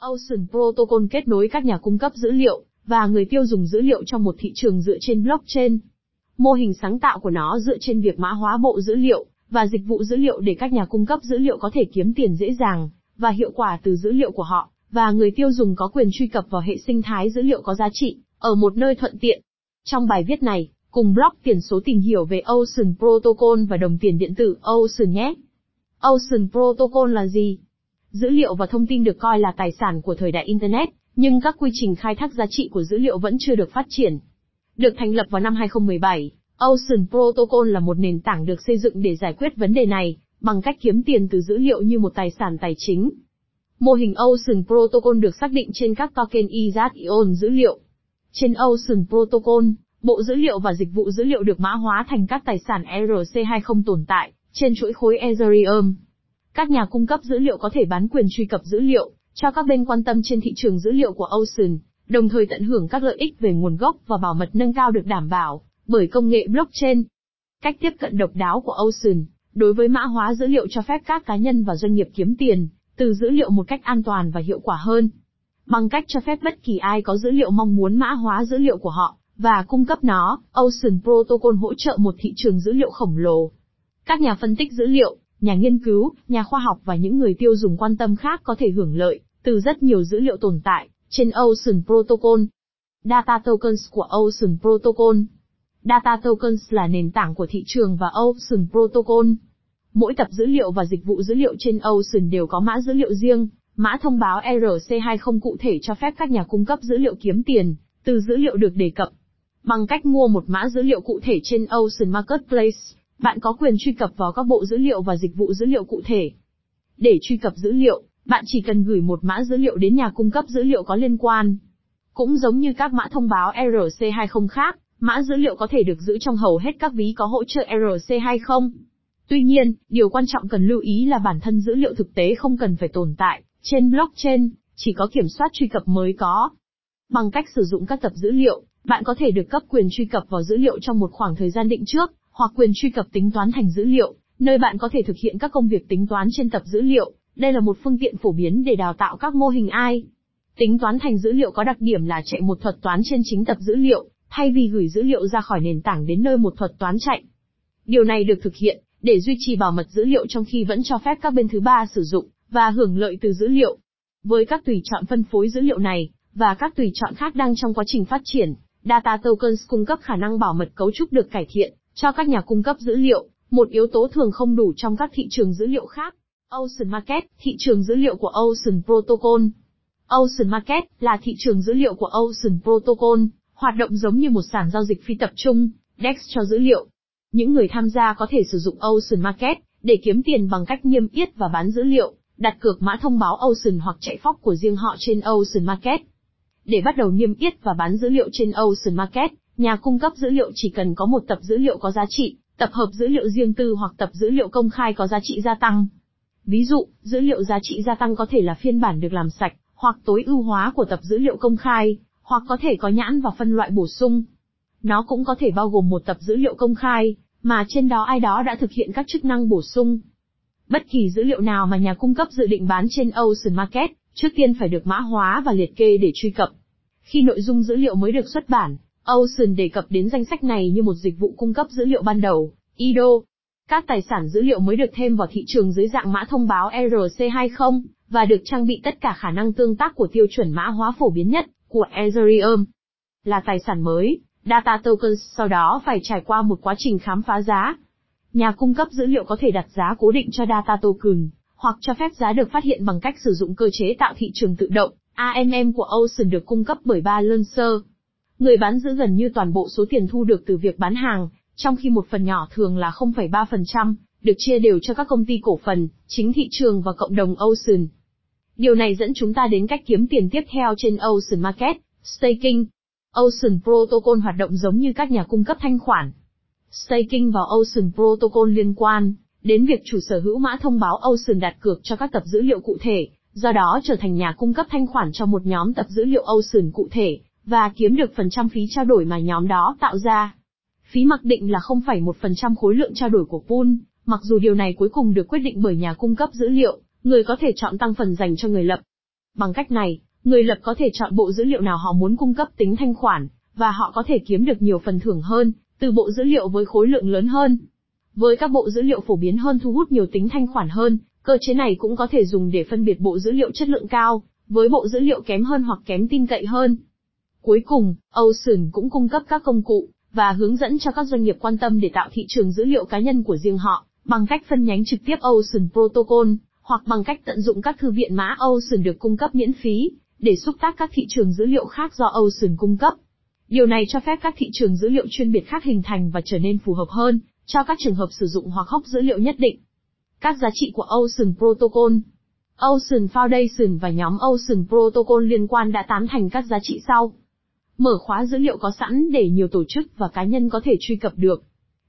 Ocean Protocol kết nối các nhà cung cấp dữ liệu và người tiêu dùng dữ liệu trong một thị trường dựa trên blockchain. Mô hình sáng tạo của nó dựa trên việc mã hóa bộ dữ liệu và dịch vụ dữ liệu để các nhà cung cấp dữ liệu có thể kiếm tiền dễ dàng và hiệu quả từ dữ liệu của họ, và người tiêu dùng có quyền truy cập vào hệ sinh thái dữ liệu có giá trị ở một nơi thuận tiện. Trong bài viết này, cùng blog tiền số tìm hiểu về Ocean Protocol và đồng tiền điện tử Ocean nhé. Ocean Protocol là gì? Dữ liệu và thông tin được coi là tài sản của thời đại Internet, nhưng các quy trình khai thác giá trị của dữ liệu vẫn chưa được phát triển. Được thành lập vào năm 2017, Ocean Protocol là một nền tảng được xây dựng để giải quyết vấn đề này, bằng cách kiếm tiền từ dữ liệu như một tài sản tài chính. Mô hình Ocean Protocol được xác định trên các token ETH dữ liệu. Trên Ocean Protocol, bộ dữ liệu và dịch vụ dữ liệu được mã hóa thành các tài sản ERC20 tồn tại trên chuỗi khối Ethereum. Các nhà cung cấp dữ liệu có thể bán quyền truy cập dữ liệu cho các bên quan tâm trên thị trường dữ liệu của Ocean, đồng thời tận hưởng các lợi ích về nguồn gốc và bảo mật nâng cao được đảm bảo bởi công nghệ blockchain. Cách tiếp cận độc đáo của Ocean đối với mã hóa dữ liệu cho phép các cá nhân và doanh nghiệp kiếm tiền từ dữ liệu một cách an toàn và hiệu quả hơn. Bằng cách cho phép bất kỳ ai có dữ liệu mong muốn mã hóa dữ liệu của họ và cung cấp nó, Ocean Protocol hỗ trợ một thị trường dữ liệu khổng lồ. Các nhà phân tích dữ liệu, nhà nghiên cứu, nhà khoa học và những người tiêu dùng quan tâm khác có thể hưởng lợi từ rất nhiều dữ liệu tồn tại trên Ocean Protocol. Data Tokens của Ocean Protocol Data Tokens là nền tảng của thị trường và Ocean Protocol. Mỗi tập dữ liệu và dịch vụ dữ liệu trên Ocean đều có mã dữ liệu riêng, mã thông báo ERC20 cụ thể cho phép các nhà cung cấp dữ liệu kiếm tiền từ dữ liệu được đề cập. Bằng cách mua một mã dữ liệu cụ thể trên Ocean Marketplace, bạn có quyền truy cập vào các bộ dữ liệu và dịch vụ dữ liệu cụ thể. Để truy cập dữ liệu, bạn chỉ cần gửi một mã dữ liệu đến nhà cung cấp dữ liệu có liên quan. Cũng giống như các mã thông báo ERC20 khác, mã dữ liệu có thể được giữ trong hầu hết các ví có hỗ trợ ERC20. Tuy nhiên, điều quan trọng cần lưu ý là bản thân dữ liệu thực tế không cần phải tồn tại trên blockchain, chỉ có kiểm soát truy cập mới có. Bằng cách sử dụng các tập dữ liệu, bạn có thể được cấp quyền truy cập vào dữ liệu trong một khoảng thời gian định trước, hoặc quyền truy cập tính toán thành dữ liệu, nơi bạn có thể thực hiện các công việc tính toán trên tập dữ liệu. Đây là một phương tiện phổ biến để đào tạo các mô hình AI. Tính toán thành dữ liệu có đặc điểm là chạy một thuật toán trên chính tập dữ liệu, thay vì gửi dữ liệu ra khỏi nền tảng đến nơi một thuật toán chạy. Điều này được thực hiện để duy trì bảo mật dữ liệu trong khi vẫn cho phép các bên thứ ba sử dụng và hưởng lợi từ dữ liệu. Với các tùy chọn phân phối dữ liệu này và các tùy chọn khác đang trong quá trình phát triển, Data Tokens cung cấp khả năng bảo mật cấu trúc được cải thiện cho các nhà cung cấp dữ liệu, một yếu tố thường không đủ trong các thị trường dữ liệu khác. Ocean Market, thị trường dữ liệu của Ocean Protocol. Ocean Market là thị trường dữ liệu của Ocean Protocol, hoạt động giống như một sàn giao dịch phi tập trung, DEX cho dữ liệu. Những người tham gia có thể sử dụng Ocean Market để kiếm tiền bằng cách niêm yết và bán dữ liệu, đặt cược mã thông báo Ocean hoặc chạy phóc của riêng họ trên Ocean Market. Để bắt đầu niêm yết và bán dữ liệu trên Ocean Market, nhà cung cấp dữ liệu chỉ cần có một tập dữ liệu có giá trị, tập hợp dữ liệu riêng tư hoặc tập dữ liệu công khai có giá trị gia tăng. Ví dụ, dữ liệu giá trị gia tăng có thể là phiên bản được làm sạch, hoặc tối ưu hóa của tập dữ liệu công khai, hoặc có thể có nhãn và phân loại bổ sung. Nó cũng có thể bao gồm một tập dữ liệu công khai, mà trên đó ai đó đã thực hiện các chức năng bổ sung. Bất kỳ dữ liệu nào mà nhà cung cấp dự định bán trên Ocean Market, trước tiên phải được mã hóa và liệt kê để truy cập. Khi nội dung dữ liệu mới được xuất bản, Ocean đề cập đến danh sách này như một dịch vụ cung cấp dữ liệu ban đầu, IDO. Các tài sản dữ liệu mới được thêm vào thị trường dưới dạng mã thông báo ERC20, và được trang bị tất cả khả năng tương tác của tiêu chuẩn mã hóa phổ biến nhất, của Ethereum. Là tài sản mới, Data Tokens sau đó phải trải qua một quá trình khám phá giá. Nhà cung cấp dữ liệu có thể đặt giá cố định cho Data Token, hoặc cho phép giá được phát hiện bằng cách sử dụng cơ chế tạo thị trường tự động. AMM của Ocean được cung cấp bởi Balancer. Người bán giữ gần như toàn bộ số tiền thu được từ việc bán hàng, trong khi một phần nhỏ thường là 0,3%, được chia đều cho các công ty cổ phần, chính thị trường và cộng đồng Ocean. Điều này dẫn chúng ta đến cách kiếm tiền tiếp theo trên Ocean Market, staking. Ocean Protocol hoạt động giống như các nhà cung cấp thanh khoản. Staking vào Ocean Protocol liên quan đến việc chủ sở hữu mã thông báo Ocean đặt cược cho các tập dữ liệu cụ thể, do đó trở thành nhà cung cấp thanh khoản cho một nhóm tập dữ liệu Ocean cụ thể, và kiếm được phần trăm phí trao đổi mà nhóm đó tạo ra. Phí mặc định là 0,1% khối lượng trao đổi của pool, mặc dù điều này cuối cùng được quyết định bởi nhà cung cấp dữ liệu, người có thể chọn tăng phần dành cho người lập. Bằng cách này, người lập có thể chọn bộ dữ liệu nào họ muốn cung cấp tính thanh khoản, và họ có thể kiếm được nhiều phần thưởng hơn, từ bộ dữ liệu với khối lượng lớn hơn. Với các bộ dữ liệu phổ biến hơn thu hút nhiều tính thanh khoản hơn, cơ chế này cũng có thể dùng để phân biệt bộ dữ liệu chất lượng cao, với bộ dữ liệu kém hơn hoặc kém tin cậy hơn. Cuối cùng, Ocean cũng cung cấp các công cụ và hướng dẫn cho các doanh nghiệp quan tâm để tạo thị trường dữ liệu cá nhân của riêng họ, bằng cách phân nhánh trực tiếp Ocean Protocol, hoặc bằng cách tận dụng các thư viện mã Ocean được cung cấp miễn phí, để xúc tác các thị trường dữ liệu khác do Ocean cung cấp. Điều này cho phép các thị trường dữ liệu chuyên biệt khác hình thành và trở nên phù hợp hơn cho các trường hợp sử dụng hoặc hốc dữ liệu nhất định. Các giá trị của Ocean Protocol Ocean Foundation và nhóm Ocean Protocol liên quan đã tán thành các giá trị sau. Mở khóa dữ liệu có sẵn để nhiều tổ chức và cá nhân có thể truy cập được.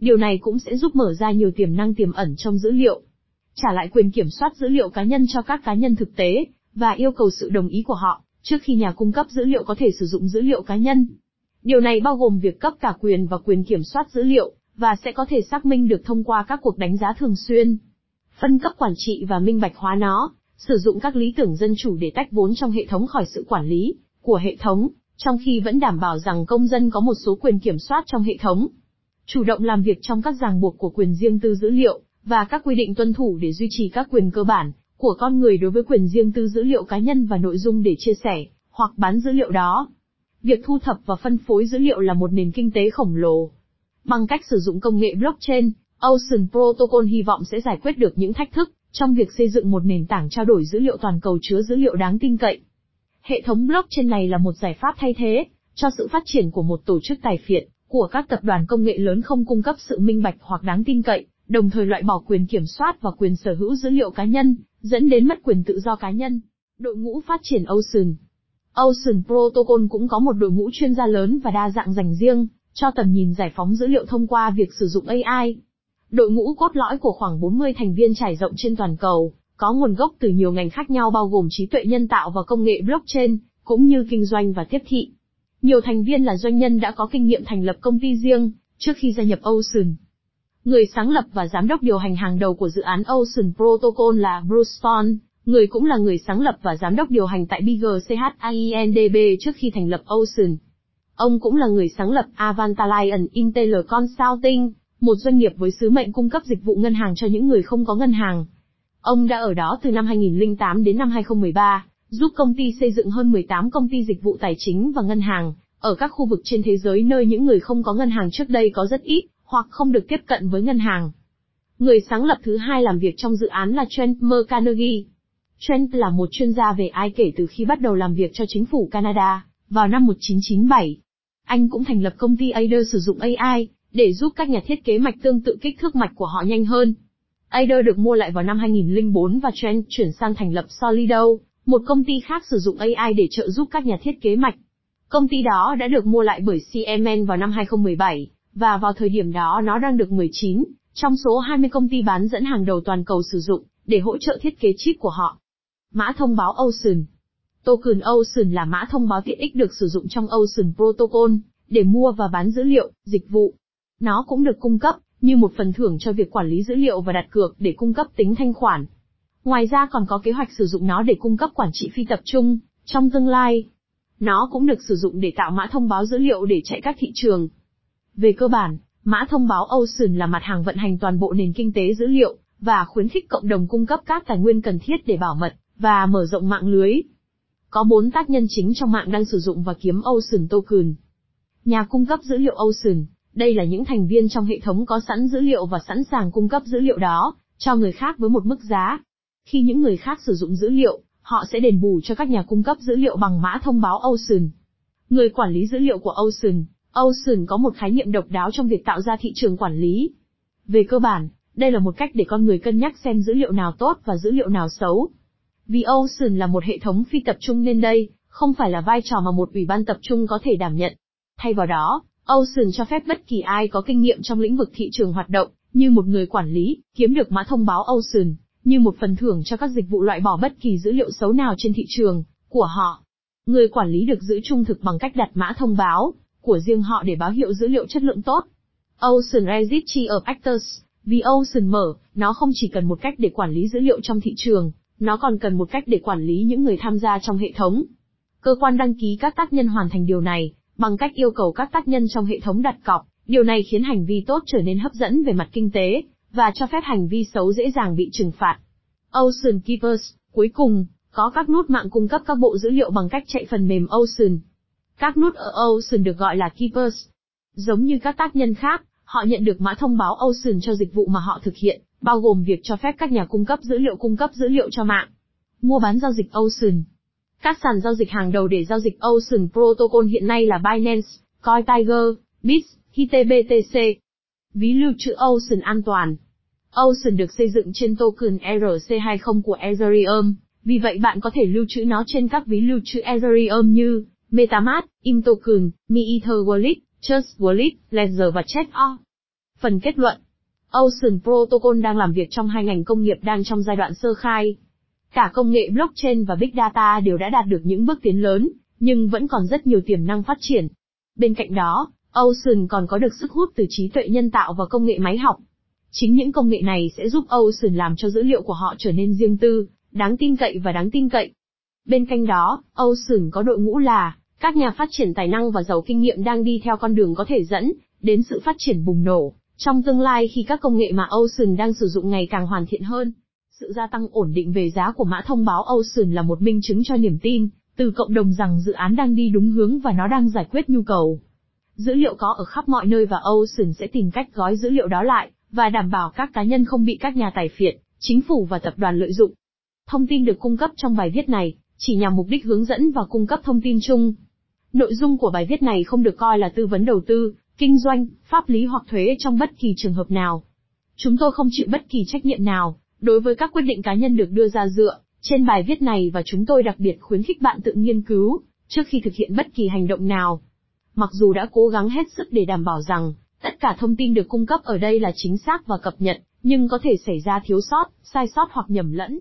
Điều này cũng sẽ giúp mở ra nhiều tiềm năng tiềm ẩn trong dữ liệu. Trả lại quyền kiểm soát dữ liệu cá nhân cho các cá nhân thực tế, và yêu cầu sự đồng ý của họ, trước khi nhà cung cấp dữ liệu có thể sử dụng dữ liệu cá nhân. Điều này bao gồm việc cấp cả quyền và quyền kiểm soát dữ liệu, và sẽ có thể xác minh được thông qua các cuộc đánh giá thường xuyên. Phân cấp quản trị và minh bạch hóa nó, sử dụng các lý tưởng dân chủ để tách vốn trong hệ thống khỏi sự quản lý của hệ thống, trong khi vẫn đảm bảo rằng công dân có một số quyền kiểm soát trong hệ thống. Chủ động làm việc trong các ràng buộc của quyền riêng tư dữ liệu, và các quy định tuân thủ để duy trì các quyền cơ bản của con người đối với quyền riêng tư dữ liệu cá nhân và nội dung để chia sẻ hoặc bán dữ liệu đó. Việc thu thập và phân phối dữ liệu là một nền kinh tế khổng lồ. Bằng cách sử dụng công nghệ blockchain, Ocean Protocol hy vọng sẽ giải quyết được những thách thức trong việc xây dựng một nền tảng trao đổi dữ liệu toàn cầu chứa dữ liệu đáng tin cậy. Hệ thống blockchain này là một giải pháp thay thế cho sự phát triển của một tổ chức tài phiệt, của các tập đoàn công nghệ lớn không cung cấp sự minh bạch hoặc đáng tin cậy, đồng thời loại bỏ quyền kiểm soát và quyền sở hữu dữ liệu cá nhân, dẫn đến mất quyền tự do cá nhân. Đội ngũ phát triển Ocean Ocean Protocol cũng có một đội ngũ chuyên gia lớn và đa dạng dành riêng, cho tầm nhìn giải phóng dữ liệu thông qua việc sử dụng AI. Đội ngũ cốt lõi của khoảng 40 thành viên trải rộng trên toàn cầu, có nguồn gốc từ nhiều ngành khác nhau bao gồm trí tuệ nhân tạo và công nghệ blockchain, cũng như kinh doanh và tiếp thị. Nhiều thành viên là doanh nhân đã có kinh nghiệm thành lập công ty riêng, trước khi gia nhập Ocean. Người sáng lập và giám đốc điều hành hàng đầu của dự án Ocean Protocol là Bruce Stone, người cũng là người sáng lập và giám đốc điều hành tại BGCHINDB trước khi thành lập Ocean. Ông cũng là người sáng lập Avantalion Intel Consulting, một doanh nghiệp với sứ mệnh cung cấp dịch vụ ngân hàng cho những người không có ngân hàng. Ông đã ở đó từ năm 2008 đến năm 2013, giúp công ty xây dựng hơn 18 công ty dịch vụ tài chính và ngân hàng, ở các khu vực trên thế giới nơi những người không có ngân hàng trước đây có rất ít, hoặc không được tiếp cận với ngân hàng. Người sáng lập thứ hai làm việc trong dự án là Trent Carnegie. Trent là một chuyên gia về AI kể từ khi bắt đầu làm việc cho chính phủ Canada, vào năm 1997. Anh cũng thành lập công ty Ader sử dụng AI, để giúp các nhà thiết kế mạch tương tự kích thước mạch của họ nhanh hơn. Ader được mua lại vào năm 2004 và Trent chuyển sang thành lập Solido, một công ty khác sử dụng AI để trợ giúp các nhà thiết kế mạch. Công ty đó đã được mua lại bởi CMN vào năm 2017, và vào thời điểm đó nó đang được 19 trong số 20 công ty bán dẫn hàng đầu toàn cầu sử dụng để hỗ trợ thiết kế chip của họ. Mã thông báo Ocean Token Ocean là mã thông báo tiện ích được sử dụng trong Ocean Protocol để mua và bán dữ liệu, dịch vụ. Nó cũng được cung cấp như một phần thưởng cho việc quản lý dữ liệu và đặt cược để cung cấp tính thanh khoản. Ngoài ra còn có kế hoạch sử dụng nó để cung cấp quản trị phi tập trung trong tương lai. Nó cũng được sử dụng để tạo mã thông báo dữ liệu để chạy các thị trường. Về cơ bản, mã thông báo Ocean là mặt hàng vận hành toàn bộ nền kinh tế dữ liệu và khuyến khích cộng đồng cung cấp các tài nguyên cần thiết để bảo mật và mở rộng mạng lưới. Có bốn tác nhân chính trong mạng đang sử dụng và kiếm Ocean Token. Nhà cung cấp dữ liệu Ocean, đây là những thành viên trong hệ thống có sẵn dữ liệu và sẵn sàng cung cấp dữ liệu đó cho người khác với một mức giá. Khi những người khác sử dụng dữ liệu, họ sẽ đền bù cho các nhà cung cấp dữ liệu bằng mã thông báo Ocean. Người quản lý dữ liệu của Ocean, Ocean có một khái niệm độc đáo trong việc tạo ra thị trường quản lý. Về cơ bản, đây là một cách để con người cân nhắc xem dữ liệu nào tốt và dữ liệu nào xấu. Vì Ocean là một hệ thống phi tập trung nên đây, không phải là vai trò mà một ủy ban tập trung có thể đảm nhận. Thay vào đó, Ocean cho phép bất kỳ ai có kinh nghiệm trong lĩnh vực thị trường hoạt động, như một người quản lý, kiếm được mã thông báo Ocean, như một phần thưởng cho các dịch vụ loại bỏ bất kỳ dữ liệu xấu nào trên thị trường của họ. Người quản lý được giữ trung thực bằng cách đặt mã thông báo của riêng họ để báo hiệu dữ liệu chất lượng tốt. Ocean Registry of Actors, vì Ocean mở, nó không chỉ cần một cách để quản lý dữ liệu trong thị trường, nó còn cần một cách để quản lý những người tham gia trong hệ thống. Cơ quan đăng ký các tác nhân hoàn thành điều này, bằng cách yêu cầu các tác nhân trong hệ thống đặt cọc, điều này khiến hành vi tốt trở nên hấp dẫn về mặt kinh tế, và cho phép hành vi xấu dễ dàng bị trừng phạt. Ocean Keepers, cuối cùng, có các nút mạng cung cấp các bộ dữ liệu bằng cách chạy phần mềm Ocean. Các nút ở Ocean được gọi là Keepers. Giống như các tác nhân khác, họ nhận được mã thông báo Ocean cho dịch vụ mà họ thực hiện, bao gồm việc cho phép các nhà cung cấp dữ liệu cung cấp dữ liệu cho mạng. Mua bán giao dịch Ocean các sàn giao dịch hàng đầu để giao dịch Ocean Protocol hiện nay là Binance, CoinTiger, Bits, HTBTC. Ví lưu trữ Ocean an toàn. Ocean được xây dựng trên token ERC20 của Ethereum, vì vậy bạn có thể lưu trữ nó trên các ví lưu trữ Ethereum như MetaMask, ImToken, MiEther Wallet, Trust Wallet, Ledger và Trezor. Phần kết luận Ocean Protocol đang làm việc trong hai ngành công nghiệp đang trong giai đoạn sơ khai. Cả công nghệ blockchain và big data đều đã đạt được những bước tiến lớn, nhưng vẫn còn rất nhiều tiềm năng phát triển. Bên cạnh đó, Ocean còn có được sức hút từ trí tuệ nhân tạo và công nghệ máy học. Chính những công nghệ này sẽ giúp Ocean làm cho dữ liệu của họ trở nên riêng tư, đáng tin cậy và đáng tin cậy. Bên cạnh đó, Ocean có đội ngũ là các nhà phát triển tài năng và giàu kinh nghiệm đang đi theo con đường có thể dẫn đến sự phát triển bùng nổ trong tương lai khi các công nghệ mà Ocean đang sử dụng ngày càng hoàn thiện hơn. Sự gia tăng ổn định về giá của mã thông báo Ocean là một minh chứng cho niềm tin từ cộng đồng rằng dự án đang đi đúng hướng và nó đang giải quyết nhu cầu. Dữ liệu có ở khắp mọi nơi và Ocean sẽ tìm cách gói dữ liệu đó lại và đảm bảo các cá nhân không bị các nhà tài phiệt, chính phủ và tập đoàn lợi dụng. Thông tin được cung cấp trong bài viết này chỉ nhằm mục đích hướng dẫn và cung cấp thông tin chung. Nội dung của bài viết này không được coi là tư vấn đầu tư, kinh doanh, pháp lý hoặc thuế trong bất kỳ trường hợp nào. Chúng tôi không chịu bất kỳ trách nhiệm nào đối với các quyết định cá nhân được đưa ra dựa trên bài viết này và chúng tôi đặc biệt khuyến khích bạn tự nghiên cứu trước khi thực hiện bất kỳ hành động nào. Mặc dù đã cố gắng hết sức để đảm bảo rằng tất cả thông tin được cung cấp ở đây là chính xác và cập nhật, nhưng có thể xảy ra thiếu sót, sai sót hoặc nhầm lẫn.